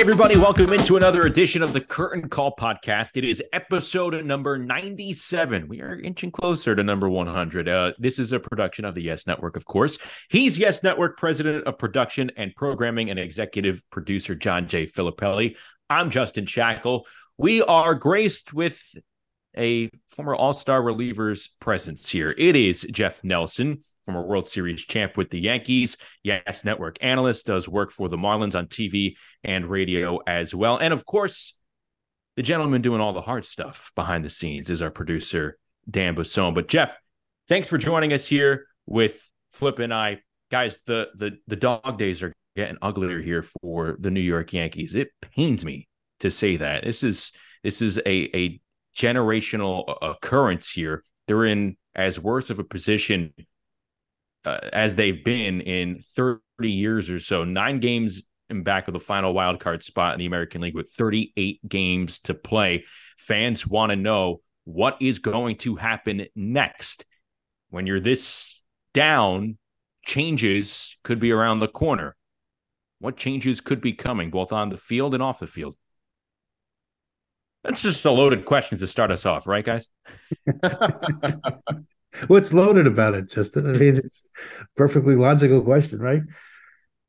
Everybody, welcome into another edition of the Curtain Call podcast. It is episode number 97. We are inching closer to number 100. Uh, this is a production of the Yes Network, of course. He's Yes Network president of production and programming and executive producer John J. Filippelli. I'm Justin Shackil. We are graced with a former All Star reliever's presence here. It is Jeff Nelson former World Series champ with the Yankees. Yes, network analyst, does work for the Marlins on TV and radio as well. And of course, the gentleman doing all the hard stuff behind the scenes is our producer, Dan Basone. But Jeff, thanks for joining us here with Flip and I. Guys, the the the dog days are getting uglier here for the New York Yankees. It pains me to say that. This is this is a a generational occurrence here. They're in as worse of a position uh, as they've been in 30 years or so. Nine games in back of the final wild card spot in the American League with 38 games to play. Fans want to know what is going to happen next. When you're this down, changes could be around the corner. What changes could be coming, both on the field and off the field? That's just a loaded question to start us off, right, guys? What's loaded about it, Justin? I mean, it's perfectly logical question, right?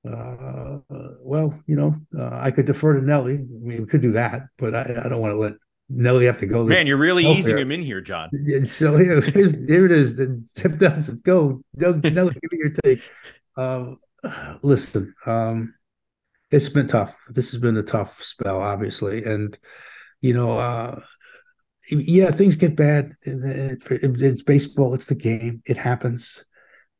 Uh, well, you know, uh, I could defer to Nelly. I mean, we could do that, but I, I don't want to let Nelly have to go. Man, you're really easing him in here, John. so here, here it is. Jeff doesn't go. Nelly, give me your take. Um, listen, um, it's been tough. This has been a tough spell, obviously, and you know, uh, yeah, things get bad. It's baseball. It's the game. It happens.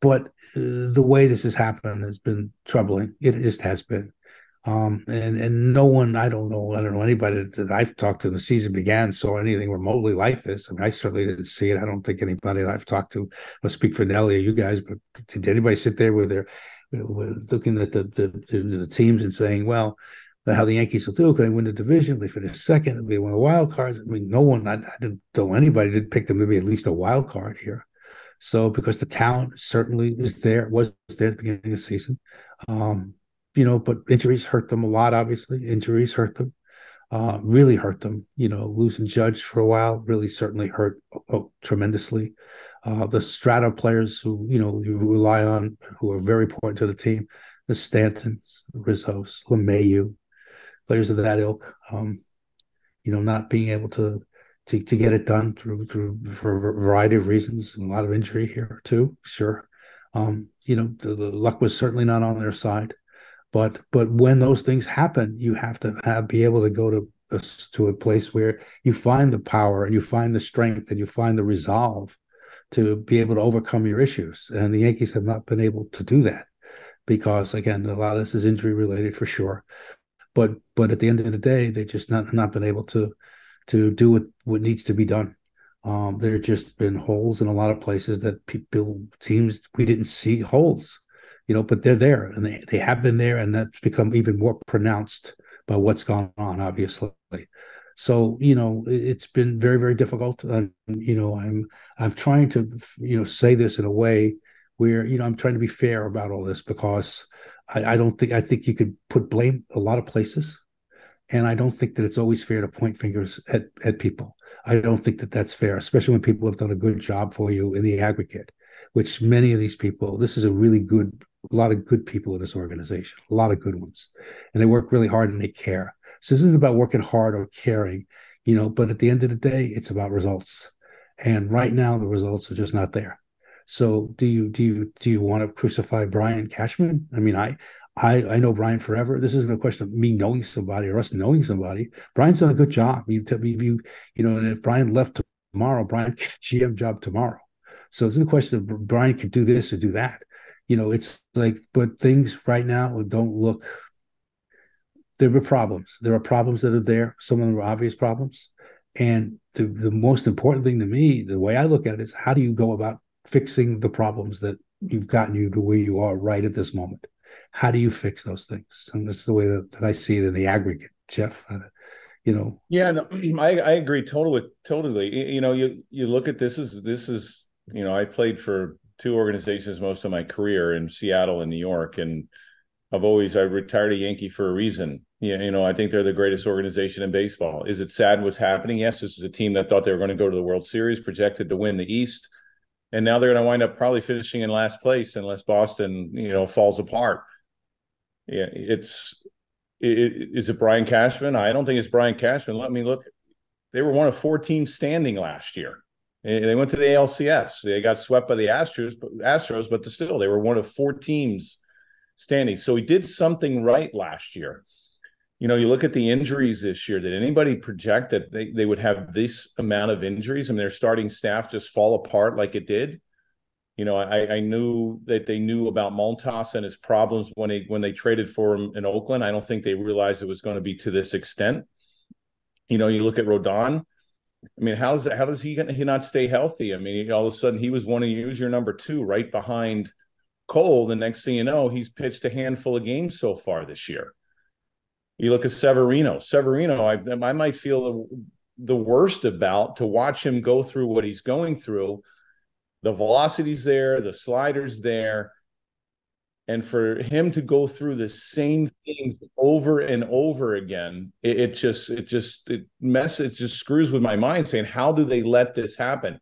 But uh, the way this has happened has been troubling. It just has been. Um, and and no one, I don't know, I don't know anybody that I've talked to the season began saw anything remotely like this. I mean, I certainly didn't see it. I don't think anybody I've talked to will speak for Nelly or you guys, but did anybody sit there with their looking at the, the, the teams and saying, well, how the Yankees will do. Because they win the division, they finish second, they win the wild cards. I mean, no one, I, I didn't know anybody did pick them to be at least a wild card here. So because the talent certainly is there, was there at the beginning of the season, um, you know, but injuries hurt them a lot. Obviously, injuries hurt them, uh, really hurt them. You know, losing Judge for a while really certainly hurt oh, tremendously. Uh, the strata players who you know you rely on, who are very important to the team, the Stantons, Rizzos, LeMahieu, players of that ilk. Um, you know, not being able to to to get it done through through for a variety of reasons, a lot of injury here too. Sure, um, you know, the, the luck was certainly not on their side, but but when those things happen, you have to have be able to go to a, to a place where you find the power and you find the strength and you find the resolve to be able to overcome your issues. And the Yankees have not been able to do that because again, a lot of this is injury related for sure but but at the end of the day, they just not not been able to to do what what needs to be done. Um, there just been holes in a lot of places that people teams we didn't see holes, you know, but they're there and they they have been there, and that's become even more pronounced by what's gone on, obviously. So you know, it's been very very difficult, and you know, I'm I'm trying to you know say this in a way where you know I'm trying to be fair about all this because I, I don't think I think you could put blame a lot of places, and I don't think that it's always fair to point fingers at at people. I don't think that that's fair, especially when people have done a good job for you in the aggregate. Which many of these people, this is a really good, a lot of good people in this organization, a lot of good ones, and they work really hard and they care. So this isn't about working hard or caring, you know. But at the end of the day, it's about results, and right now the results are just not there. So do you do you do you want to crucify Brian Cashman? I mean, I I I know Brian forever. This isn't a question of me knowing somebody or us knowing somebody. Brian's done a good job. You tell me if you you know, and if Brian left tomorrow, Brian GM job tomorrow. So it's a question of Brian could do this or do that. You know, it's like, but things right now don't look. There are problems. There are problems that are there. Some of them are obvious problems. And the, the most important thing to me, the way I look at it, is how do you go about fixing the problems that you've gotten you to where you are right at this moment. How do you fix those things? And this is the way that, that I see it in the aggregate, Jeff. Uh, you know. Yeah, no, I I agree totally. Totally. You know, you you look at this is this is you know I played for two organizations most of my career in Seattle and New York, and I've always I retired a Yankee for a reason. Yeah, you know, I think they're the greatest organization in baseball. Is it sad what's happening? Yes, this is a team that thought they were going to go to the World Series, projected to win the East, and now they're going to wind up probably finishing in last place unless Boston, you know, falls apart. Yeah, it's it, is it Brian Cashman? I don't think it's Brian Cashman. Let me look. They were one of four teams standing last year. They went to the ALCS. They got swept by the Astros, but Astros, but still, they were one of four teams standing. So he did something right last year you know, you look at the injuries this year. Did anybody project that they, they would have this amount of injuries? I mean, their starting staff just fall apart like it did. You know, I, I knew that they knew about Montas and his problems when they when they traded for him in Oakland. I don't think they realized it was going to be to this extent. You know, you look at Rodon. I mean, how's how does he he not stay healthy? I mean, all of a sudden he was one of you, was your number two, right behind Cole. The next thing you know, he's pitched a handful of games so far this year. You look at Severino. Severino, I, I might feel the, the worst about to watch him go through what he's going through. The velocity's there, the sliders there, and for him to go through the same things over and over again, it, it just it just it mess it just screws with my mind. Saying, how do they let this happen?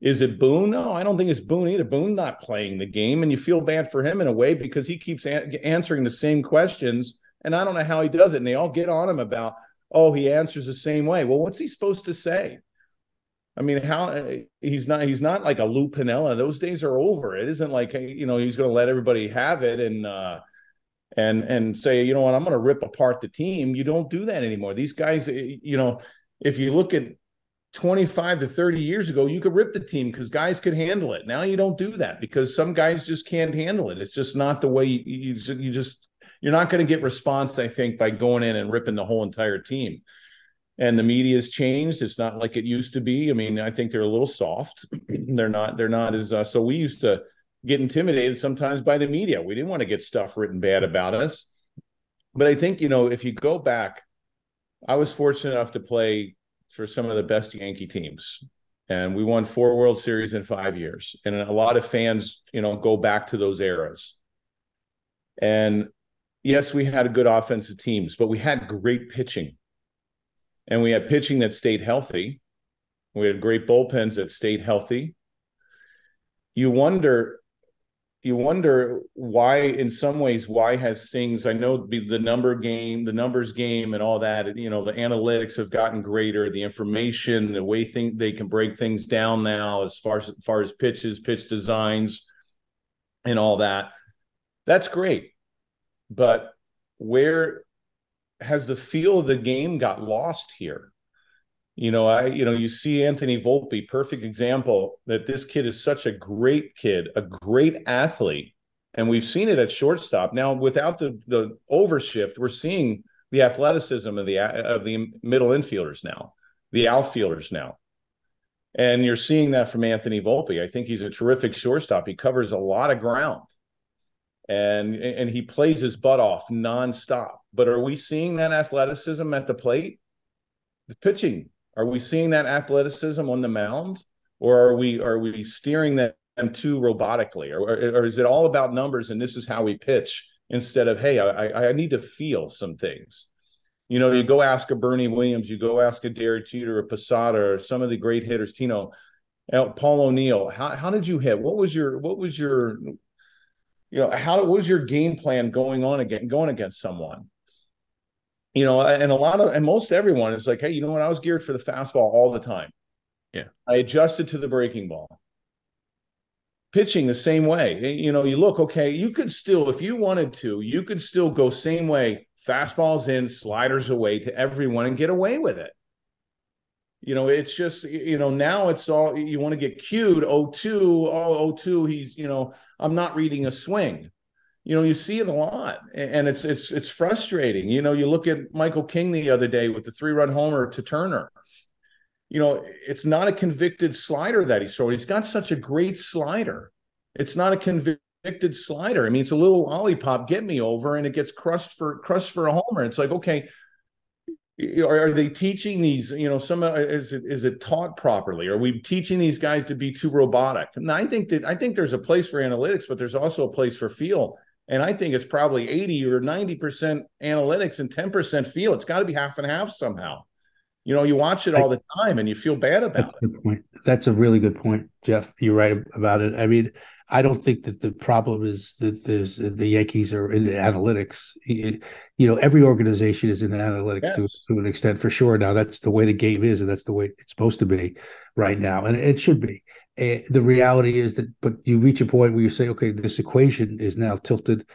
Is it Boone? No, I don't think it's Boone either. Boone not playing the game, and you feel bad for him in a way because he keeps a- answering the same questions and I don't know how he does it. And they all get on him about, oh, he answers the same way. Well, what's he supposed to say? I mean, how he's not he's not like a Lou Piniella. Those days are over. It isn't like you know he's going to let everybody have it and uh, and and say you know what I'm going to rip apart the team. You don't do that anymore. These guys, eh, you know, if you look at 25 to 30 years ago, you could rip the team because guys could handle it. Now you don't do that because some guys just can't handle it. It's just not the way you, you, you just you're not going to get response, I think, by going in and ripping the whole entire team. And the media has changed. It's not like it used to be. I mean, I think they're a little soft. they're not. They're not as. Uh, so we used to get intimidated sometimes by the media. We didn't want to get stuff written bad about us. But I think you know, if you go back, I was fortunate enough to play for some of the best Yankee teams and we won four World Series in five years. And a lot of fans, you know, go back to those eras. And yes, we had a good offensive teams, but we had great pitching. And we had pitching that stayed healthy. We had great bullpens that stayed healthy. You wonder, you wonder why, in some ways, why has things, I know the number game, the numbers game and all that, you know, the analytics have gotten greater, the information, the way thing they can break things down now as far as, as far as pitches, pitch designs, and all that. That's great but where has the feel of the game got lost here? You know, I, you know, you see Anthony Volpe, perfect example that this kid is such a great kid, a great athlete. And we've seen it at shortstop. Now, without the the overshift, we're seeing the athleticism of the of the middle infielders now, the outfielders now. And you're seeing that from Anthony Volpe. I think he's a terrific shortstop. He covers a lot of ground and and he plays his butt off nonstop. But are we seeing that athleticism at the plate? The pitching, are we seeing that athleticism on the mound, or are we are we steering them too robotically, or, or is it all about numbers and this is how we pitch instead of hey, I I need to feel some things. You know, you go ask a Bernie Williams, you go ask a Derek Jeter, a Posada, or some of the great hitters, Tino, Paul O'Neill. How how did you hit? What was your what was your you know how was your game plan going on again going against someone? You know and a lot of and most everyone is like hey you know what? I was geared for the fastball all the time. Yeah. I adjusted to the breaking ball. Pitching the same way. You know you look okay you could still if you wanted to you could still go same way fastballs in sliders away to everyone and get away with it you know, it's just, you know, now it's all you want to get cued. Oh, two, oh, oh, two. He's, you know, I'm not reading a swing. You know, you see it a lot, and it's it's it's frustrating. You know, you look at Michael King the other day with the three run homer to Turner. You know, it's not a convicted slider that he's throwing. He's got such a great slider. It's not a convicted slider. I mean, it's a little lollipop, get me over, and it gets crushed for crushed for a homer. It's like, okay, are, they teaching these you know some uh, is it is it taught properly are we teaching these guys to be too robotic and i think that i think there's a place for analytics but there's also a place for feel And I think it's probably 80 or 90% analytics and 10% feel. It's got to be half and half somehow. You know, you watch it all the time and you feel bad about That's it. point. That's a really good point, Jeff. You're right about it. I mean, I don't think that the problem is that there's the Yankees are in the analytics. You know, every organization is in the analytics yes. to, to an extent for sure. Now that's the way the game is, and that's the way it's supposed to be right now, and it should be. Uh, the reality is that, but you reach a point where you say, okay, this equation is now tilted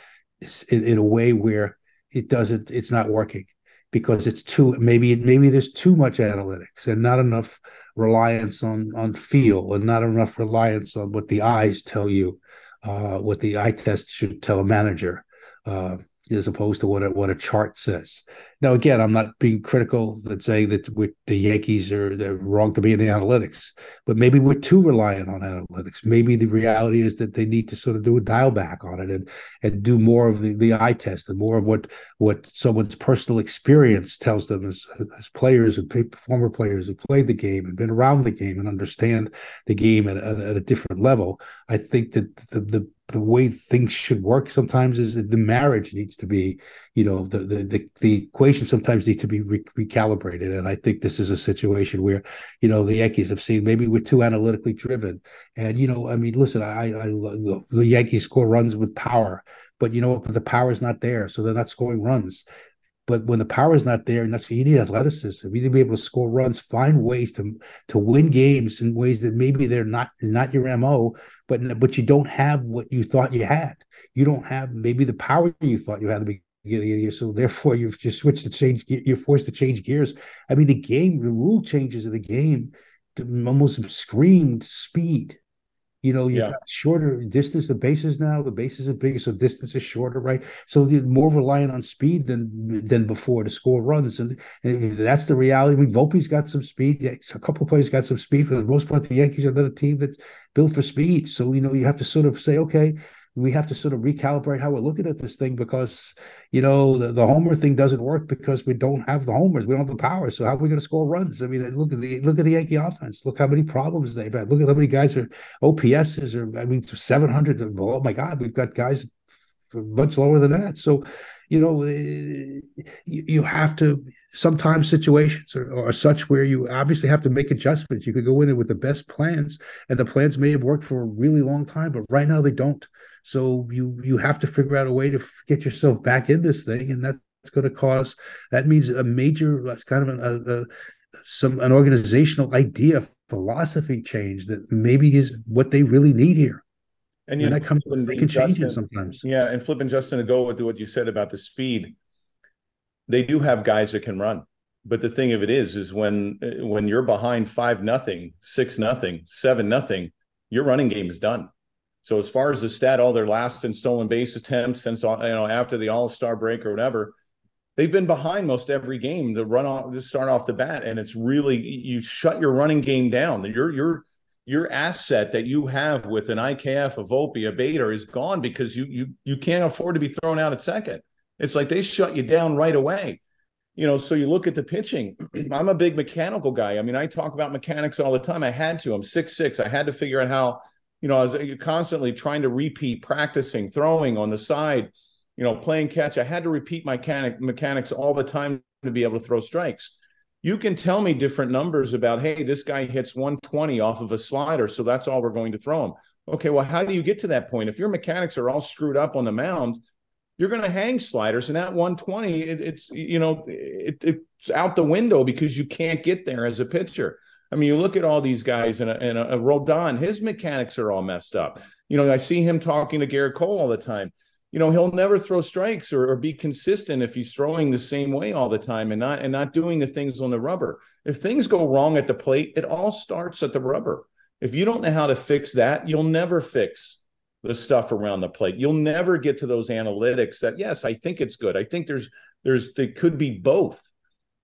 in, in a way where it doesn't, it's not working because it's too maybe maybe there's too much analytics and not enough reliance on on feel and not enough reliance on what the eyes tell you, uh, what the eye test should tell a manager. Uh, as opposed to what a, what a chart says. Now, again, I'm not being critical and saying that the Yankees are they're wrong to be in the analytics, but maybe we're too reliant on analytics. Maybe the reality is that they need to sort of do a dial back on it and and do more of the, the eye test and more of what what someone's personal experience tells them as as players and former players who played the game and been around the game and understand the game at, at, at a different level. I think that the the the way things should work sometimes is the marriage needs to be you know the the the, the equation sometimes needs to be re- recalibrated. And i think this is a situation where you know the yankees have seen maybe we're too analytically driven. And you know i mean listen i i the yankees score runs with power but you know what? The power is not there so they're not scoring runs but when the power is not there, and that's you need athleticism. You need to be able to score runs, find ways to to win games in ways that maybe they're not not your mo, but but you don't have what you thought you had. You don't have maybe the power you thought you had to be beginning So therefore, you've just switched to change. You're forced to change gears. I mean, the game, the rule changes of the game, almost screamed speed. You know, you yeah. got shorter distance. The bases now, the bases are bigger, so distance is shorter, right? So you're more reliant on speed than than before to score runs, and, and that's the reality. I mean, Volpe's got some speed. Yeah, a couple of players got some speed. For the most part, the Yankees are another team that's built for speed. So you know, you have to sort of say, okay, we have to sort of recalibrate how we're looking at this thing because you know the, the homer thing doesn't work because we don't have the homers. We don't have the power. So how are we going to score runs? I mean look at the look at the yankee offense. Look how many problems they've had. Look at how many guys are ops's or i mean 700 oh my god we've got guys much lower than that. So you know eh, you, you have to sometimes situations are, are, such where you obviously have to make adjustments. You could go in there with the best plans and the plans may have worked for a really long time but right now they don't so you you have to figure out a way to get yourself back in this thing, and that's going to cause that means a major kind of a, a, some an organizational idea philosophy change that maybe is what they really need here. And, you and know, that comes when they can change it sometimes. Yeah, and flipping Justin to go with what you said about the speed, they do have guys that can run. But the thing of it is, is when eh, when you're behind five nothing, six nothing, seven nothing, your running game is done. So as far as the stat, all their last and stolen base attempts since uh, you know after the All Star break or whatever, they've been behind most every game to run off to start off the bat, and it's really you shut your running game down. Your your your asset that you have with an IKF, a Volpe, a Bader is gone because you you you can't afford to be thrown out at second. It's like they shut you down right away. You know, so you look at the pitching. I'm a big mechanical guy. I mean, I talk about mechanics all the time. I had to. I'm six six. I had to figure out how you know, I was uh, constantly trying to repeat, practicing, throwing on the side, you know, playing catch. I had to repeat mechanic, mechanics all the time to be able to throw strikes. You can tell me different numbers about, hey, this guy hits 120 off of a slider, so that's all we're going to throw him. Okay, well, how do you get to that point? If your mechanics are all screwed up on the mound, you're going to hang sliders, and at 120, it, it's you know, it, it's out the window because you can't get there as a pitcher. I mean, you look at all these guys, and a, and a, Rodon, his mechanics are all messed up. You know, I see him talking to Gerrit Cole all the time. You know, he'll never throw strikes or, or be consistent if he's throwing the same way all the time and not and not doing the things on the rubber. If things go wrong at the plate, it all starts at the rubber. If you don't know how to fix that, you'll never fix the stuff around the plate. You'll never get to those analytics that yes, I think it's good. I think there's there's there could be both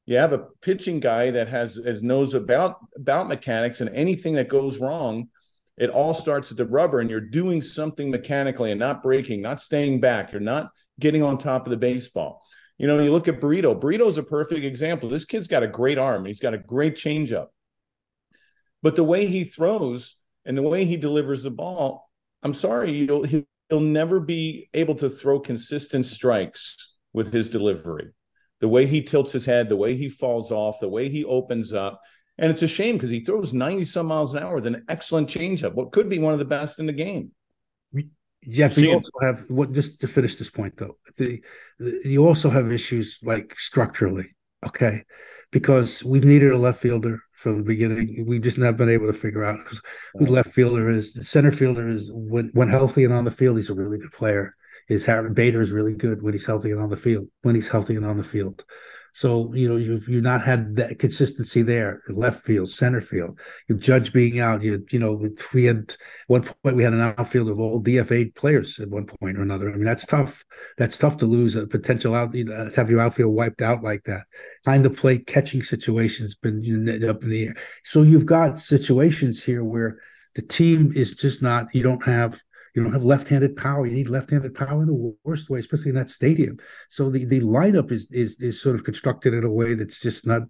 you have a pitching guy that has, has knows about about mechanics and anything that goes wrong it all starts at the rubber and you're doing something mechanically and not breaking not staying back. You're not getting on top of the baseball. You know you look at Brito. Brito's a perfect example. This kid's got a great arm he's got a great changeup. But the way he throws and the way he delivers the ball i'm sorry he'll, he'll never be able to throw consistent strikes with his delivery. The way he tilts his head, the way he falls off, the way he opens up. And it's a shame because he throws 90 some miles an hour with an excellent changeup, what could be one of the best in the game. Yeah, but you also have what just to finish this point though. The, the, you also have issues like structurally, okay? Because we've needed a left fielder from the beginning. We've just not been able to figure out who left fielder is. The center fielder is when when healthy and on the field, he's a really good player. His Harry Bader is really good when he's healthy and on the field. When he's healthy and on the field, so you know you've you not had that consistency there. Left field, center field. You Judge being out. You you know we had one point we had an outfield of all DFA players at one point or another. I mean that's tough. That's tough to lose a potential out. You know, have your outfield wiped out like that. Kind of play catching situations been you know, up in the air. So you've got situations here where the team is just not. You don't have you don't have left-handed power. You need left-handed power in the worst way, especially in that stadium. So the, the lineup is is is sort of constructed in a way that's just not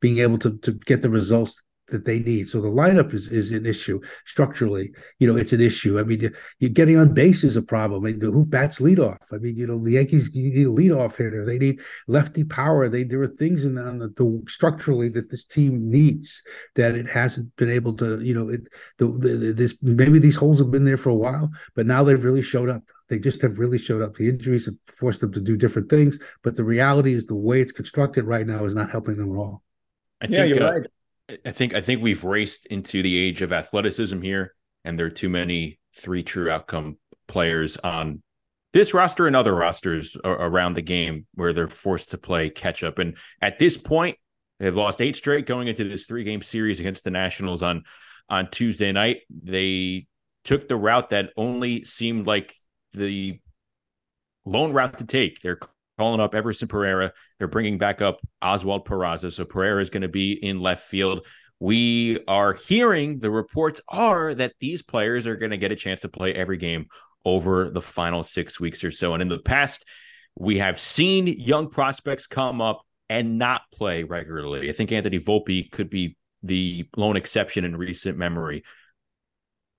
being able to to get the results that they need. So the lineup is is an issue structurally. You know, it's an issue. I mean, you're getting on base is a problem. I mean, who bats leadoff? I mean, you know, the Yankees you need a leadoff hitter. They need lefty power. They there are things in the, the structurally that this team needs that it hasn't been able to. You know, it the, the this maybe these holes have been there for a while, but now they've really showed up. They just have really showed up. The injuries have forced them to do different things, but the reality is the way it's constructed right now is not helping them at all. I yeah, think, you're uh, right. I think I think we've raced into the age of athleticism here, and there are too many three true outcome players on this roster and other rosters around the game where they're forced to play catch up. And at this point, they've lost eight straight going into this three game series against the Nationals on on Tuesday night. They took the route that only seemed like the lone route to take. They're calling up Everson Pereira. They're bringing back up Oswald Peraza. So Pereira is going to be in left field. We are hearing the reports are that these players are going to get a chance to play every game over the final six weeks or so. And in the past, we have seen young prospects come up and not play regularly. I think Anthony Volpe could be the lone exception in recent memory.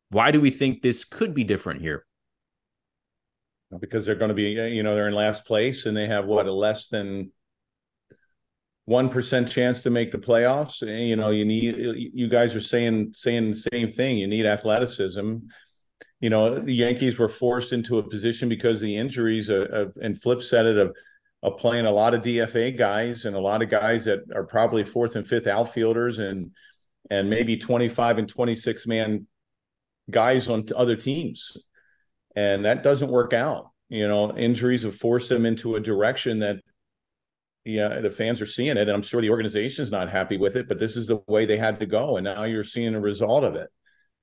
Why do we think this could be different here? Because they're going to be, you know, they're in last place and they have what a less than one percent chance to make the playoffs. You know, you need you guys are saying saying the same thing. You need athleticism. You know, the Yankees were forced into a position because of the injuries. Uh, uh, and Flip said it of, of playing a lot of DFA guys and a lot of guys that are probably fourth and fifth outfielders and and maybe twenty five and twenty six man guys on other teams and that doesn't work out. You know, injuries have forced them into a direction that yeah, the fans are seeing it, and I'm sure the organization is not happy with it. But this is the way they had to go, and now you're seeing a result of it.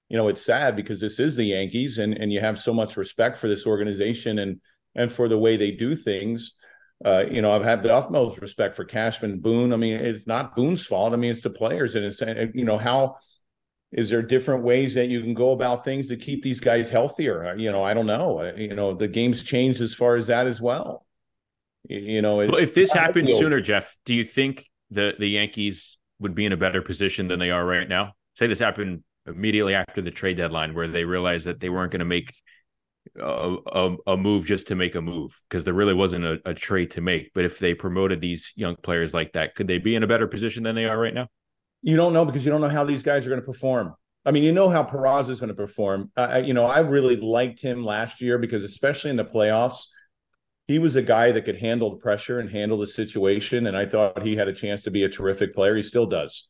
You know, it's sad because this is the Yankees, and and you have so much respect for this organization and and for the way they do things. Uh, you know, I've had the utmost respect for Cashman, Boone. I mean, it's not Boone's fault. I mean, it's the players, and it's you know how is there different ways that you can go about things to keep these guys healthier? Uh, you know i don't know. Uh, you know the game's changed as far as that as well. You know well, if this happened sooner jeff do you think the the yankees would be in a better position than they are right now? Say this happened immediately after the trade deadline where they realized that they weren't going to make a, a, a, move just to make a move because there really wasn't a, a trade to make. But if they promoted these young players like that could they be in a better position than they are right now you don't know because you don't know how these guys are going to perform. I mean, you know how Peraza is going to perform. I, you know, I really liked him last year because, especially in the playoffs, he was a guy that could handle the pressure and handle the situation. And I thought he had a chance to be a terrific player. He still does.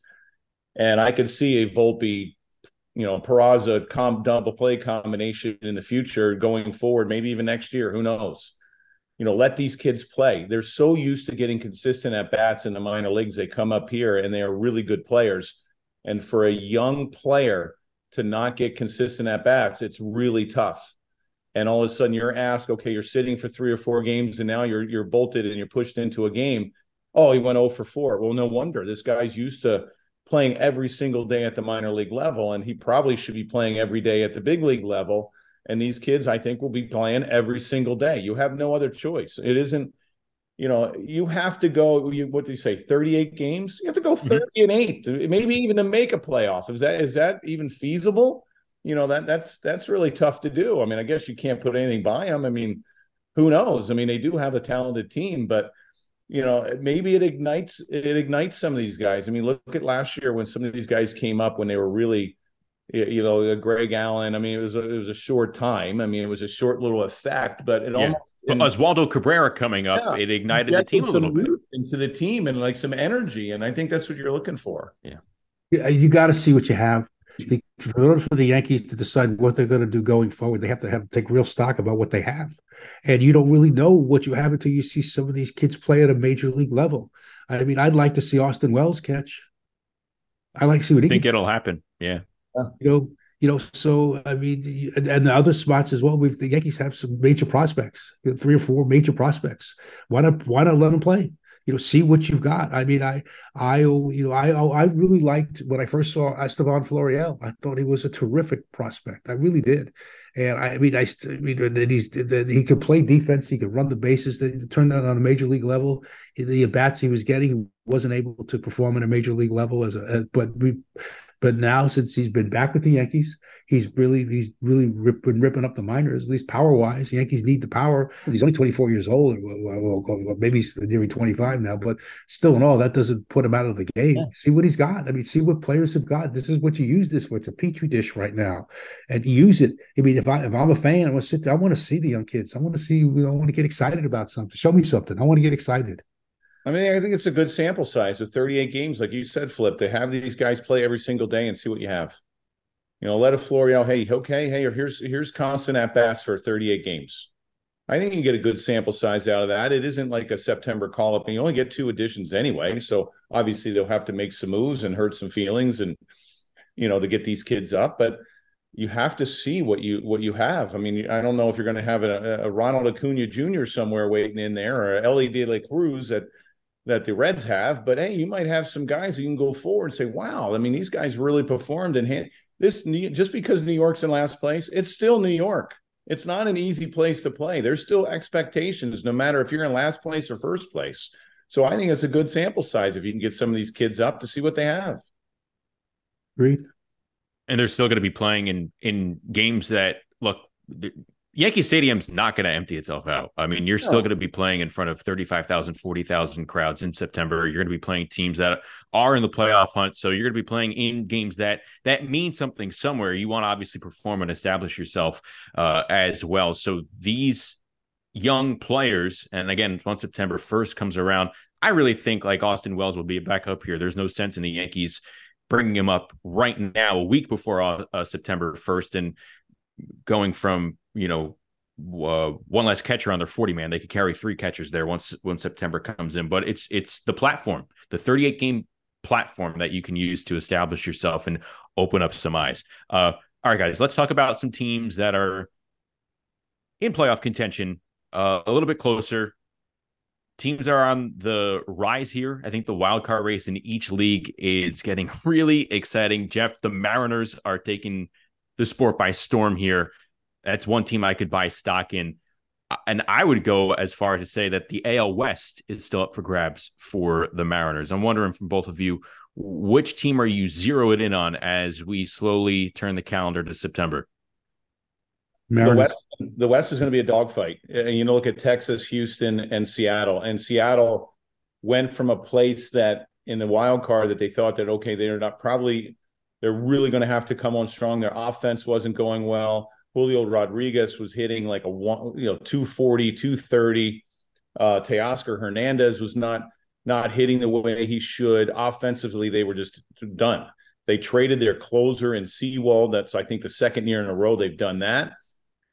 And I could see a Volpe, you know, Peraza com- double play combination in the future going forward, maybe even next year. Who knows? You know, let these kids play. They're so used to getting consistent at bats in the minor leagues. They come up here and they are really good players. And for a young player to not get consistent at bats, it's really tough. And all of a sudden you're asked, okay, you're sitting for three or four games and now you're you're bolted and you're pushed into a game. Oh, he went 0 for 4. Well, no wonder. This guy's used to playing every single day at the minor league level, and he probably should be playing every day at the big league level and these kids, I think, will be playing every single day. You have no other choice. It isn't, you know, you have to go. You, what do you say? Thirty-eight games. You have to go mm-hmm. thirty mm-hmm. and eight, maybe even to make a playoff. Is that is that even feasible? you know that that's that's really tough to do. I mean, I guess you can't put anything by them. I mean, who knows? I mean, they do have a talented team, but you know, maybe it ignites it ignites some of these guys. I mean, look at last year when some of these guys came up when they were really you know, Greg Allen. I mean, it was a, it was a short time. I mean, it was a short little effect, but it yeah. almost but Oswaldo Cabrera coming up, yeah, it ignited the team a little bit into the team and like some energy, and I think that's what you're looking for. Yeah, yeah you got to see what you have. in order for the Yankees to decide what they're going to do going forward, they have to have take real stock about what they have, and you don't really know what you have until you see some of these kids play at a major league level. I mean, I'd like to see Austin Wells catch. I like to see what I he think it'll happen. Yeah. You know, you know, so I mean, and, and the other spots as well. We've the Yankees have some major prospects, three or four major prospects. Why not? Why not let them play? You know, see what you've got. I mean, I, I, you know, I, oh, I really liked when I first saw Estevan Florial. I thought he was a terrific prospect. I really did. And I, I mean, I, I mean, he's he could play defense. He could run the bases. That turned out on a major league level. The at bats he was getting wasn't able to perform at a major league level as a. But we, but now, since he's been back with the Yankees, he's really he's really rip, been ripping up the minors, at least power wise. Yankees need the power. He's only 24 years old, or, maybe he's nearing 25 now, but still, in all, that doesn't put him out of the game. Yeah. See what he's got. I mean, see what players have got. This is what you use this for. It's a petri dish right now, and use it. I mean, if I if I'm a fan, I want to sit there. I want to see the young kids. I want to see. I want to get excited about something. Show me something. I want to get excited. I mean, I think it's a good sample size of 38 games, like you said, Flip. To have these guys play every single day and see what you have. You know, let a Florial, hey, okay, hey, or here's here's constant at bats for 38 games. I think you get a good sample size out of that. It isn't like a September call up, and you only get two additions anyway. So obviously they'll have to make some moves and hurt some feelings, and you know, to get these kids up. But you have to see what you what you have. I mean, I don't know if you're going to have a, a Ronald Acuna Jr. somewhere waiting in there, or Elly De La Cruz that that the Reds have. But hey, you might have some guys you can go forward and say, "Wow, I mean, these guys really performed." And this just because New York's in last place, it's still New York. It's not an easy place to play. There's still expectations, no matter if you're in last place or first place. So I think it's a good sample size if you can get some of these kids up to see what they have. Agreed. And they're still going to be playing in in games that look Yankee Stadium's not going to empty itself out. I mean, you're no. still going to be playing in front of 35,000, 40,000 crowds in September. You're going to be playing teams that are in the playoff hunt. So you're going to be playing in games that that mean something somewhere. You want to obviously perform and establish yourself uh, as well. So these young players, and again, once September 1st comes around, I really think like Austin Wells will be back up here. There's no sense in the Yankees bringing him up right now, a week before uh, uh, September 1st, and going from you know uh, one less catcher on their 40 man. They could carry three catchers there once when september comes in. But it's it's the platform the 38 game platform that you can use to establish yourself and open up some eyes. Uh, all right guys let's talk about some teams that are in playoff contention uh, a little bit closer. Teams are on the rise here. I think the wild card race in each league is getting really exciting. Jeff the mariners are taking the sport by storm here that's one team I could buy stock in. Uh, and I would go as far to say that the AL West is still up for grabs for the Mariners. I'm wondering from both of you, which team are you zeroing it in on as we slowly turn the calendar to September? The West, the West is going to be a dogfight. And you know, look at Texas, Houston, and Seattle. And Seattle went from a place that in the wild card that they thought that okay, they're not probably they're really going to have to come on strong. Their offense wasn't going well. Julio Rodriguez was hitting like a one, you know, 240, 230. Uh, Teoscar Hernandez was not not hitting the way he should. Offensively, they were just done. They traded their closer in Sewald. That's I think the second year in a row they've done that.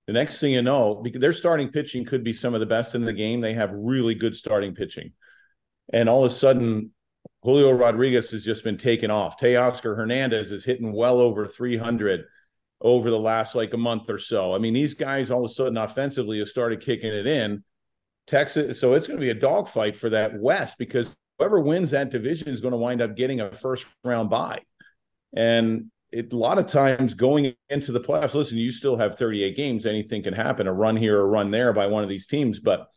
The next thing you know, because their starting pitching could be some of the best in the game. They have really good starting pitching, and all of a sudden, Julio Rodriguez has just been taken off. Teoscar Hernandez is hitting well over 300 over the last like a month or so. I mean, these guys all of a sudden offensively have started kicking it in. Texas, so it's going to be a dogfight for that West because whoever wins that division is going to wind up getting a first round bye. And it, a lot of times going into the playoffs, listen, you still have 38 games. Anything can happen, a run here, a run there by one of these teams. But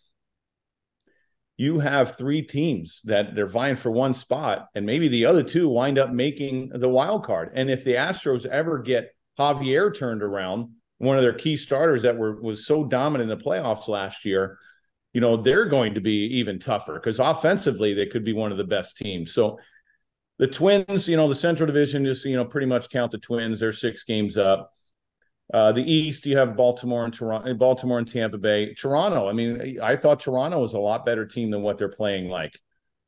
you have three teams that they're vying for one spot, and maybe the other two wind up making the wild card. And if the Astros ever get Javier turned around, one of their key starters that were was so dominant in the playoffs last year, you know, they're going to be even tougher because offensively they could be one of the best teams. So the Twins, you know, the Central Division just you know pretty much count the Twins. They're six games up. Uh, the East, you have Baltimore and Toronto, Baltimore and Tampa Bay. Toronto, I mean, I thought Toronto was a lot better team than what they're playing like.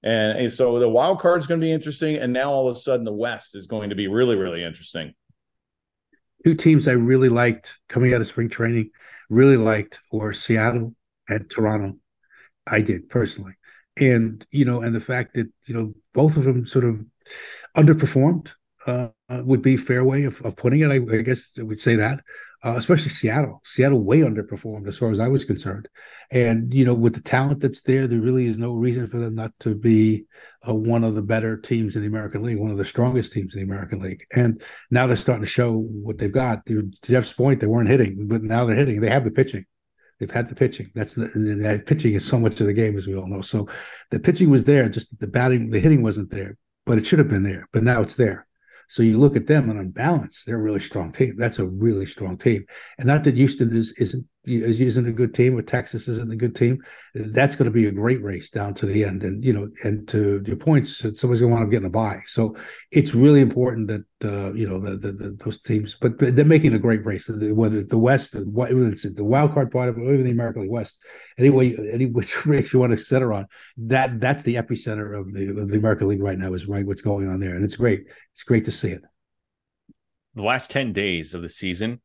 And, and so the wild card is going to be interesting. And now all of a sudden the West is going to be really, really interesting. Two teams I really liked coming out of spring training, really liked were Seattle and Toronto. I did personally. And, you know, and the fact that, you know, both of them sort of underperformed uh, would be fair way of, of putting it. I, I guess I would say that uh, especially Seattle. Seattle way underperformed as far as I was concerned. And, you know, with the talent that's there, there really is no reason for them not to be uh, one of the better teams in the American League, one of the strongest teams in the American League. And now they're starting to show what they've got. To Jeff's point, they weren't hitting, but now they're hitting. They have the pitching. They've had the pitching. That's the, the pitching is so much of the game, as we all know. So the pitching was there, just the batting, the hitting wasn't there, but it should have been there. But now it's there. So you look at them and on balance, they're a really strong team. That's a really strong team. And not that Houston is isn't isn't a good team or Texas isn't a good team. That's going to be a great race down to the end. And you know, and to your points, somebody's going to want to get in a bye. So it's really important that uh, you know the, the, the, those teams, but, but, they're making a great race. Whether the West, whether it's the wild card part of it, or even the American League West, anyway, any which race you want to center on, that that's the epicenter of the of the American League right now. Is right what's going on there, and it's great. It's great to see it. The last ten days of the season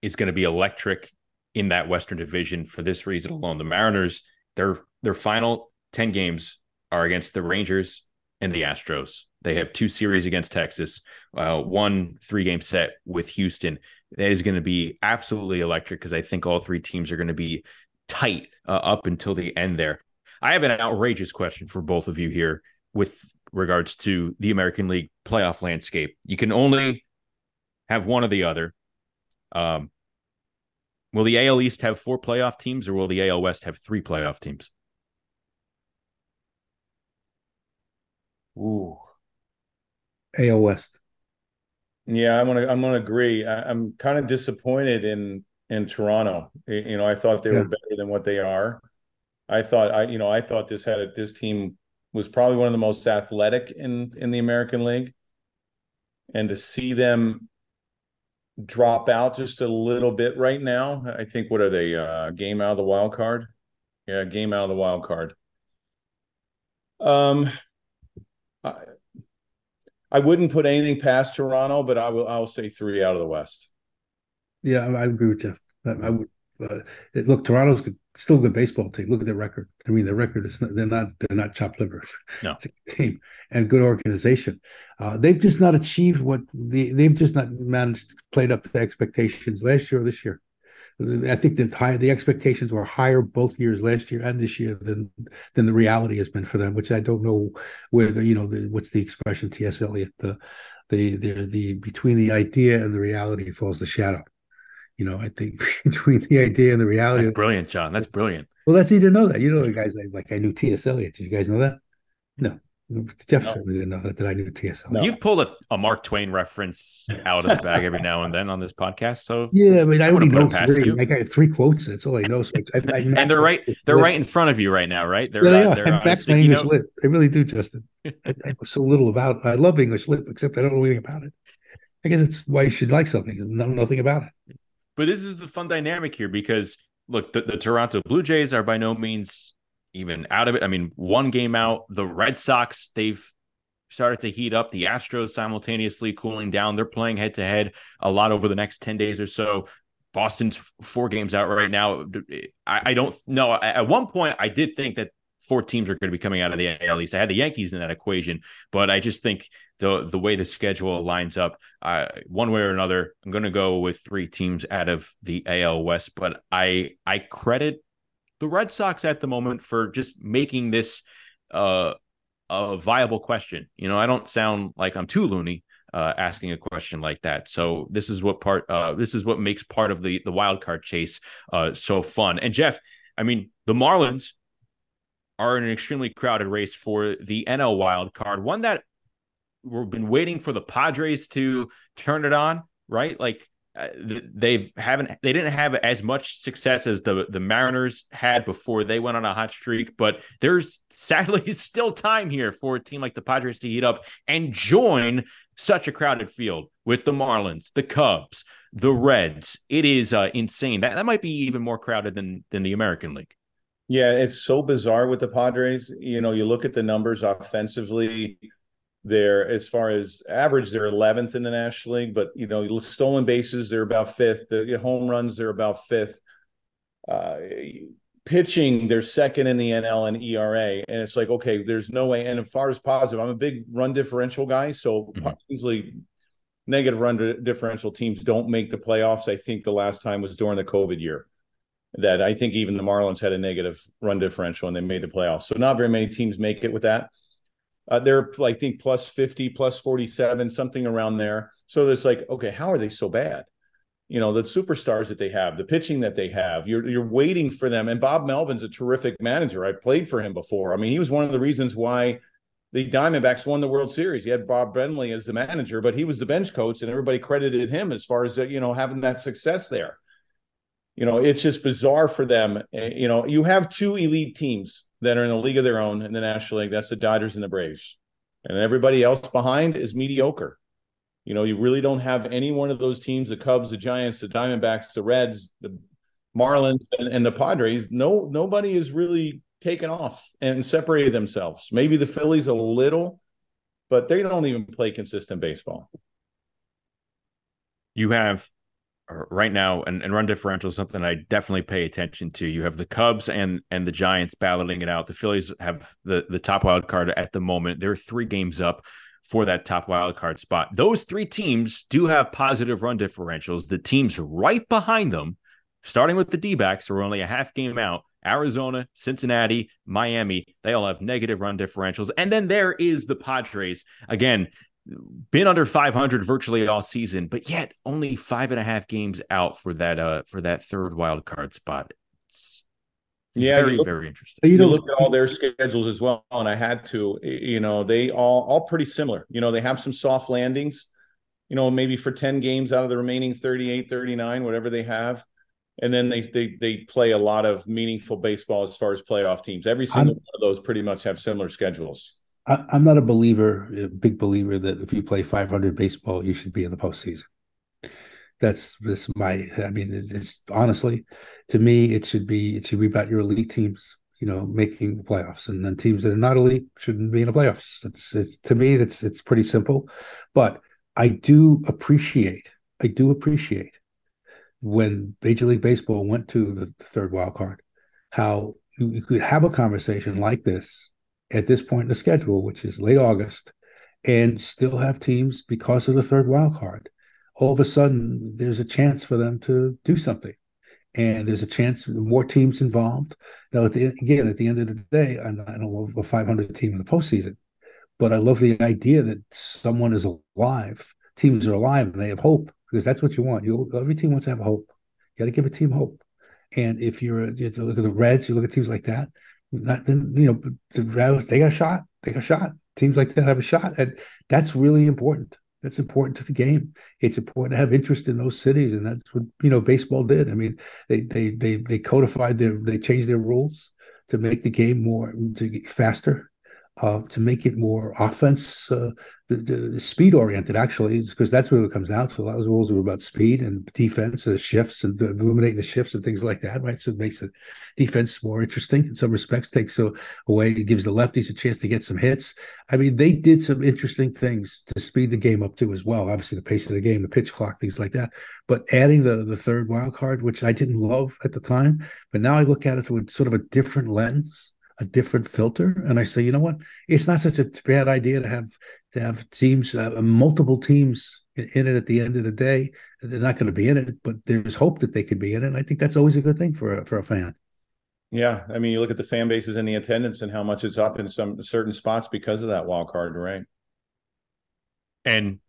is going to be electric in that Western Division for this reason alone. The Mariners, their their final ten games are against the Rangers and the Astros. They have two series against Texas, uh, one three game set with Houston. That is going to be absolutely electric because I think all three teams are going to be tight uh, up until the end there. I have an outrageous question for both of you here with regards to the American League playoff landscape. You can only have one or the other. Um, will the AL East have four playoff teams or will the AL West have three playoff teams? Ooh. AL West. Yeah, I'm gonna I'm gonna agree. I, am kind of disappointed in in Toronto. You know, I thought they yeah. were better than what they are. I thought I you know I thought this had a, this team was probably one of the most athletic in in the American League, and to see them drop out just a little bit right now. I think what are they? Uh, game out of the wild card. Yeah, game out of the wild card. Um, I, I wouldn't put anything past Toronto, but I will. I will say three out of the West. Yeah, I, agree with Jeff. I, I would uh, look. Toronto's good, still a good baseball team. Look at their record. I mean, their record is not, they're not they're not chopped liver. No, it's a team and good organization. Uh, they've just not achieved what the they've just not managed played up to the expectations last year or this year. I think that high, the expectations were higher both years last year and this year than than the reality has been for them. Which I don't know whether you know the, what's the expression T.S. Eliot the the the the between the idea and the reality falls the shadow. You know, I think between the idea and the reality. That's brilliant, John. That's brilliant. Well, that's easy to know that. You know, the guys like, like I knew T.S. Eliot. Did you guys know that? No, Jeff no. didn't know that, that I knew TSL. No. You've pulled a, a, Mark Twain reference out of the bag every now and then on this podcast. So yeah, I mean, I, I only know three. I got three quotes. That's all I know. So I, I, and they're right. They're right in front of you right now, right? They're, yeah, they uh, they're uh, back my English lit. I really do, Justin. I, I, know so little about. I love English lit, except I don't know anything about it. I guess it's why you should like something and know nothing about it. But this is the fun dynamic here because look, the, the Toronto Blue Jays are by no means even out of it. I mean, one game out. The Red Sox, they've started to heat up. The Astros simultaneously cooling down. They're playing head to head a lot over the next 10 days or so. Boston's four games out right now. I, I don't know. At one point, I did think that four teams are going to be coming out of the AL East. I had the Yankees in that equation, but I just think the the way the schedule lines up, uh, one way or another, I'm going to go with three teams out of the AL West. But I I credit the Red Sox at the moment for just making this uh, a viable question. You know, I don't sound like I'm too loony uh, asking a question like that. So this is what part uh, this is what makes part of the the wild card chase uh, so fun. And Jeff, I mean, the Marlins are in an extremely crowded race for the NL wild card, one that we've been waiting for the Padres to turn it on right? Like uh, they've haven't they didn't have as much success as the the Mariners had before they went on a hot streak, but there's sadly still time here for a team like the Padres to heat up and join such a crowded field with the Marlins, the Cubs, the Reds. It is uh, insane. That that might be even more crowded than than the American League. Yeah, it's so bizarre with the Padres. You know, you look at the numbers offensively they're as far as average, they're 11th in the National League, but you know, stolen bases, they're about fifth. The home runs, they're about fifth. Uh, pitching, they're second in the NL and ERA, and it's like, okay, there's no way. And as far as positive, I'm a big run differential guy, so mm-hmm. usually negative run differential teams don't make the playoffs. I think the last time was during the COVID year that I think even the Marlins had a negative run differential and they made the playoffs. So not very many teams make it with that. Uh, they're, I think, plus 50, plus 47, something around there. So it's like, okay, how are they so bad? You know, the superstars that they have, the pitching that they have, you're you're waiting for them. And Bob Melvin's a terrific manager. I played for him before. I mean, he was one of the reasons why the Diamondbacks won the World Series. He had Bob Brenly as the manager, but he was the bench coach, and everybody credited him as far as you know having that success there. You know, it's just bizarre for them. Eh, you know, you have two elite teams that are in a league of their own in the National League. That's the Dodgers and the Braves. And everybody else behind is mediocre. You know, you really don't have any one of those teams the Cubs, the Giants, the Diamondbacks, the Reds, the Marlins, and, and the Padres. No, nobody is really taken off and separated themselves. Maybe the Phillies a little, but they don't even play consistent baseball. You have right now, and, and run differential is something I definitely pay attention to. You have the Cubs and and the Giants battling it out. The Phillies have the the top wild card at the moment. They're three games up for that top wild card spot. Those three teams do have positive run differentials. The teams right behind them, starting with the D backs, are only a half game out. Arizona, Cincinnati, Miami, they all have negative run differentials. And then there is the Padres. Again, been under 500 virtually all season, but yet only five and a half games out for that uh for that third wild card spot. It's, it's yeah, very look, very interesting. You, look at all their schedules as well, and I had to, you know, they all all pretty similar. You know, they have some soft landings. You know, maybe for 10 games out of the remaining 38, 39, whatever they have. And then they they they play a lot of meaningful baseball as far as playoff teams. Every single I'm, one of those pretty much have similar schedules. I, am not a believer, a big believer that if you play 500 baseball, you should be in the postseason. That's this my. I mean, it's, it's, honestly, to me, it should be it should be about your elite teams, you know, making the playoffs, and then teams that are not elite shouldn't be in the playoffs. It's, it's to me, that's it's pretty simple, but I do appreciate, I do appreciate when Major League Baseball went to the third wild card, how you could have a conversation like this at this point in the schedule, which is late August, and still have teams because of the third wild card. All of a sudden, there's a chance for them to do something, and there's a chance more teams involved. Now, at the, again, at the end of the day, I'm not, a 500 team in the postseason, but I love the idea that someone is alive. Teams are alive and they have hope because that's what you want. You every team wants to have hope. You got to give a team hope. And if you're you look at the Reds, you look at teams like that not you know they got a shot. They got a shot. Teams like that have a shot, and that's really important. That's important to the game. It's important to have interest in those cities, and that's what you know baseball did. I mean, they they they they codified their they changed their rules to make the game more to faster uh, to make it more offense, uh, the, the, speed oriented, actually, because that's what it comes down to. A lot of rules were about speed and defense, and shifts, and eliminating the shifts and things like that, right? So it makes the defense more interesting in some respects, takes away, it gives the lefties a chance to get some hits. I mean, they did some interesting things to speed the game up too, as well. Obviously, the pace of the game, the pitch clock, things like that. But adding the, the third wild card, which I didn't love at the time, but now I look at it through sort of a different lens a different filter. And i say you know what? It's not such a bad idea to have to have teams uh, multiple teams in it at the end of the day. They're not going to be in it but there's hope that they could be in it. And i think that's always a good thing for a, for a fan. Yeah. I mean you look at the fan bases and the attendance and how much it's up in some certain spots because of that wild card right? And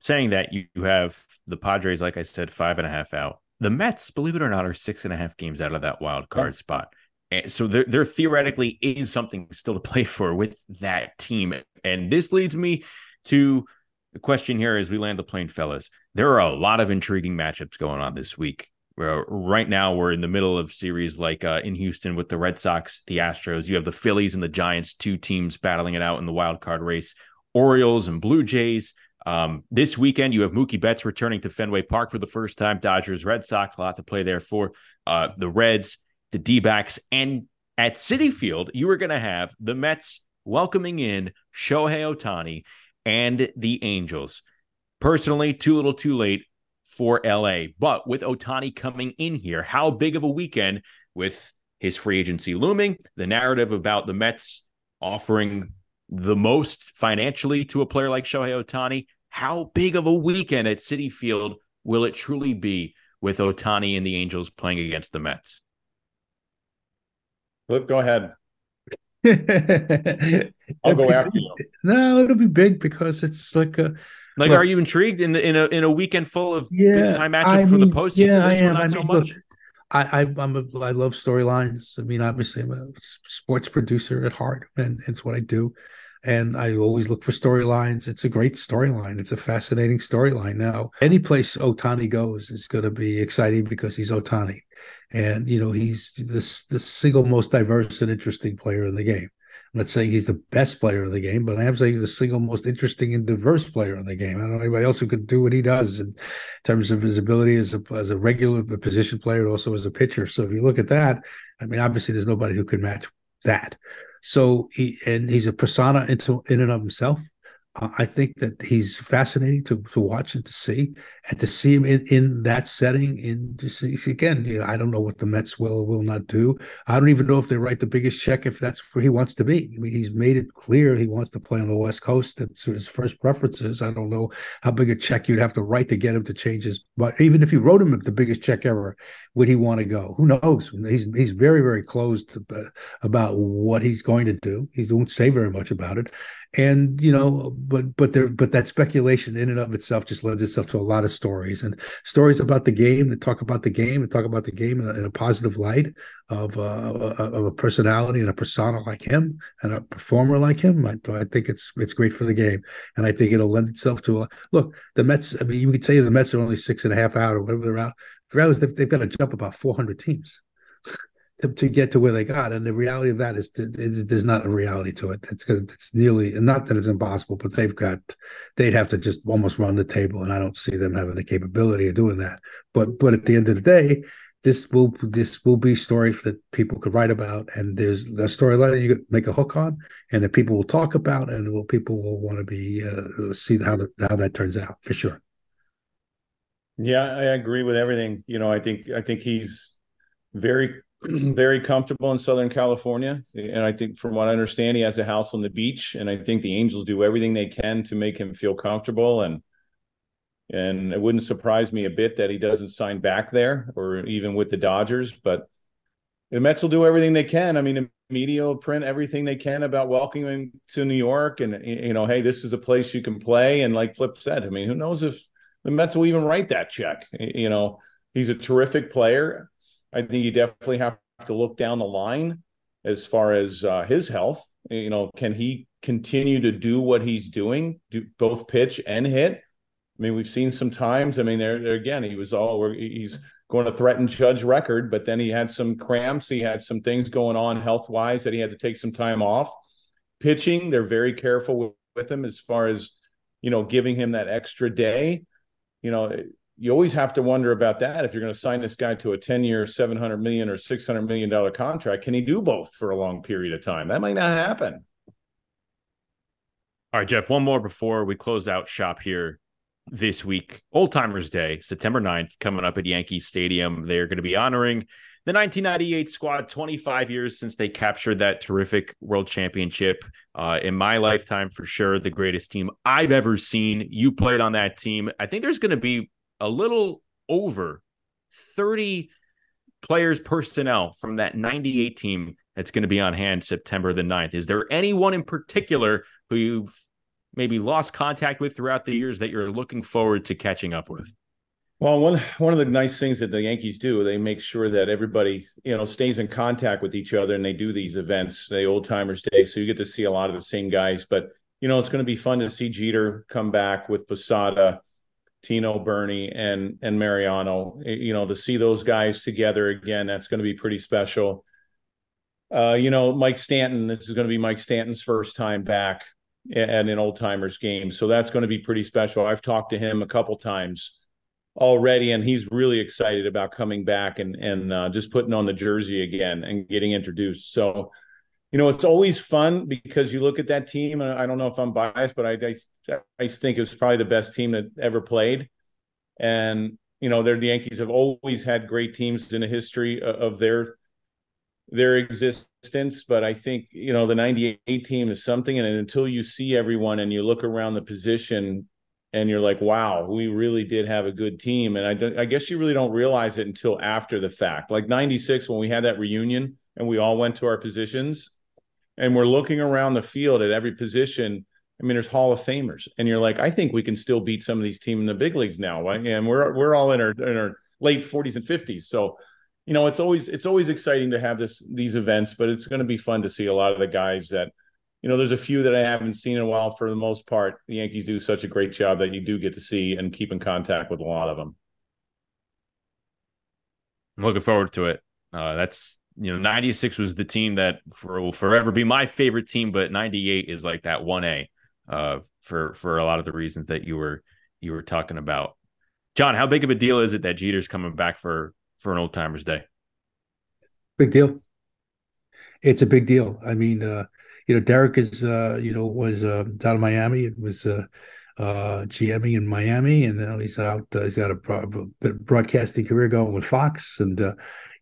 saying that you have the padres like i said five and a half out. The mets believe it or not are six and a half games out of that wild card yeah. spot and so there, there theoretically is something still to play for with that team. And this leads me to the question here as we land the plane, fellas, there are a lot of intriguing matchups going on this week. right now, we're in the middle of series like uh, in Houston with the Red Sox, the Astros. You have the Phillies and the Giants, two teams battling it out in the wild card race. Orioles and Blue Jays. Um, this weekend, you have Mookie Betts returning to Fenway Park for the first time. Dodgers, Red Sox, a lot to play there for. Uh, the Reds, the D backs, and at Citi Field, you are going to have the Mets welcoming in Shohei Ohtani and the Angels. Personally, too little too late for LA. But with Ohtani coming in here, how big of a weekend with his free agency looming, the narrative about the Mets offering the most financially to a player like Shohei Ohtani? how big of a weekend at Citi Field will it truly be with Ohtani and the Angels playing against the Mets? Flip, go ahead. I'll go after you. No, it'll be big because it's like a like. Look, are you intrigued in the in a in a weekend full of yeah, big time matchup I for the postseason? Yeah, I am. Not I mean, so much. Look, I, I I'm a I love storylines. I mean, obviously, I'm a sports producer at heart, and it's what I do. And I always look for storylines. It's a great storyline. It's a fascinating storyline. Now, any place Ohtani goes is going to be exciting because he's Ohtani and you know he's this the single most diverse and interesting player in the game. I'm not saying he's the best player in the game, but I am saying he's the single most interesting and diverse player in the game. I don't know anybody else who could do what he does in terms of his ability as a as a regular position player, also as a pitcher. So if you look at that, I mean, obviously there's nobody who can match that. So he and he's a persona into in and of himself. Uh, I think that he's fascinating to, to watch and to see, and to see him in, in that setting. In just again, you know, I don't know what the Mets will or will not do. I don't even know if they write the biggest check if that's where he wants to be. I mean, he's made it clear he wants to play on the West Coast. That's his first preferences. I don't know how big a check you'd have to write to get him to change his. But even if you wrote him the biggest check ever, would he want to go? Who knows? He's he's very very closed about what he's going to do. He won't say very much about it and you know but but there but that speculation in and of itself just lends itself to a lot of stories and stories about the game that talk about the game and talk about the game in a, in a positive light of, uh, of a personality and a persona like him and a performer like him. I, I think it's it's great for the game. And I think it'll lend itself to a look the Mets I mean you could you the Mets are only six and a half out or whatever they're out. They've, they've got to jump about 400 teams to, to get to where they got. And the reality of that is, it, there's not a reality to it. It's good. It's nearly not that it's impossible, but they've got they'd have to just almost run the table, and I don't see them having the capability of doing that. But but at the end of the day, this will this will be stories that people could write about, and there's a storyline you could make a hook on, and that people will talk about, and will people will want to be uh, see how the, how that turns out for sure. Yeah, I agree with everything. You know, I think I think he's very very comfortable in Southern California. And I think, from what I understand, he has a house on the beach. And I think the Angels do everything they can to make him feel comfortable. And and it wouldn't surprise me a bit that he doesn't sign back there or even with the Dodgers. But the Mets will do everything they can. I mean, the media will print everything they can about welcoming him to New York. And, you know, hey, this is a place you can play. And like Flip said, I mean, who knows if the Mets will even write that check? You know, he's a terrific player I think you definitely have to look down the line as far as uh, his health. You know, can he continue to do what he's doing, do both pitch and hit? I mean, we've seen some times. I mean, there, there again, he was all he's going to threaten Judge record, but then he had some cramps. He had some things going on health wise that he had to take some time off. Pitching, they're very careful with, with him as far as you know, giving him that extra day. You know, you always have to wonder about that. If you're going to sign this guy to a 10 year, 700 million or 600 million dollar contract, can he do both for a long period of time? That might not happen. All right, Jeff, one more before we close out shop here this week. Old Timers Day, September 9th, coming up at Yankee Stadium. They're going to be honoring the 1998 squad, 25 years since they captured that terrific world championship. Uh, in my lifetime, for sure, the greatest team I've ever seen. You played on that team. I think there's going to be a little over 30 players personnel from that 98 team that's going to be on hand September the 9th. Is there anyone in particular who you've maybe lost contact with throughout the years that you're looking forward to catching up with? Well, one one of the nice things that the Yankees do, they make sure that everybody, you know, stays in contact with each other and they do these events, the old timers day. So you get to see a lot of the same guys. But you know, it's going to be fun to see Jeter come back with Posada, Tino, Bernie, and and Mariano. You know, to see those guys together again, that's going to be pretty special. Uh, you know, Mike Stanton. This is going to be Mike Stanton's first time back at an old timers game, so that's going to be pretty special. I've talked to him a couple times already, and he's really excited about coming back and and uh, just putting on the jersey again and getting introduced. So you know, it's always fun because you look at that team, and I don't know if I'm biased, but I, I, I think it was probably the best team that ever played. And, you know, they're the Yankees have always had great teams in the history of their their existence. But I think, you know, the 98 team is something. And until you see everyone and you look around the position and you're like, wow, we really did have a good team. And I, I guess you really don't realize it until after the fact. Like 96, when we had that reunion and we all went to our positions and we're looking around the field at every position. I mean, there's Hall of Famers, and you're like, I think we can still beat some of these teams in the big leagues now. And we're we're all in our in our late 40s and 50s. So, you know, it's always it's always exciting to have this these events, but it's going to be fun to see a lot of the guys that, you know, there's a few that I haven't seen in a while. For the most part, the Yankees do such a great job that you do get to see and keep in contact with a lot of them. I'm looking forward to it. Uh, that's you know, 96 was the team that for, will forever be my favorite team, but 98 is like that 1A uh, for for a lot of the reasons that you were you were talking about. John, how big of a deal is it that Jeter's coming back for for an old timers day? Big deal. It's a big deal. I mean, uh, you know, Derek is uh, you know, was uh, out of Miami. It was uh uh, GMing in Miami, and now he's out. Uh, he's got a broadcasting career going with Fox, and uh,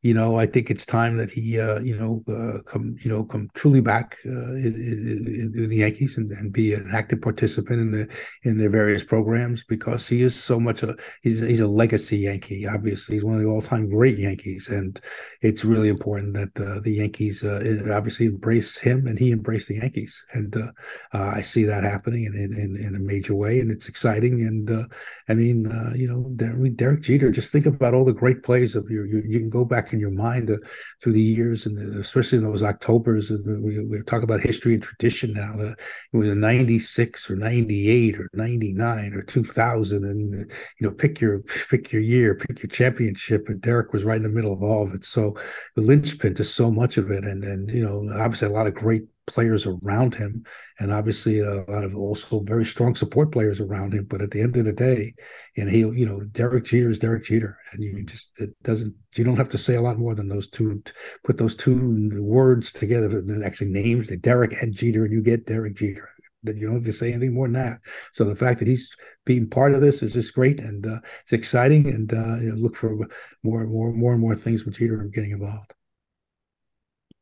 you know, I think it's time that he, uh, you know, uh, come, you know, come truly back uh, the Yankees and, and be an active participant in the in their various programs because he is so much a he's he's a legacy Yankee. Obviously, he's one of the all time great Yankees, and it's really important that uh, the Yankees uh, obviously embrace him and he embraced the Yankees, and uh, uh, I see that happening in, in in a major way, and it's exciting. And I mean, uh, you know, Derek Jeter. Just think about all the great plays of your. You, you can go back in your mind uh, through the years, and especially in those Octobers. And we, we talk about history and tradition now. Uh, it was a '96 or '98 or '99 or 2000, and uh, you know, pick your pick your year, pick your championship. And Derek was right in the middle of all of it. So the linchpin to so much of it, and and you know, obviously a lot of great players around him, and obviously a lot of also very strong support players around him. But at the end of the day, and he, you know, Derek Jeter is Derek Jeter, and you just it doesn't. You don't have to say a lot more than those two. Put those two words together, and actually names the Derek and Jeter, and you get Derek Jeter. That you don't have to say anything more than that. So the fact that he's being part of this is just great, and uh, it's exciting, and uh, you know, look for more, and more, more and more things with Jeter getting involved.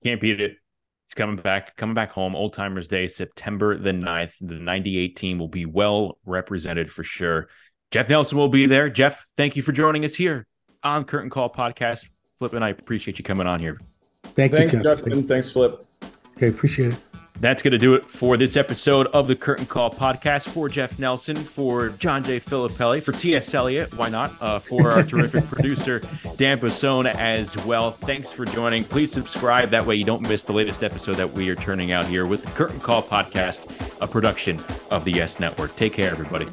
Can't beat it. He's coming back, coming back home. Old Timers Day, September the 9th. The 98 team will be well represented for sure. Jeff Nelson will be there. Jeff, thank you for joining us here on Curtain Call Podcast. Flip and I appreciate you coming on here. Thank Thanks, you, Justin. Thanks, Flip. Okay, appreciate it. That's going to do it for this episode of the Curtain Call podcast. For Jeff Nelson, for John J. Filippelli, for T.S. Eliot, why not? Uh, for our terrific producer, Dan Pasone, as well. Thanks for joining. Please subscribe. That way you don't miss the latest episode that we are turning out here with the Curtain Call podcast, a production of the Yes Network. Take care, everybody.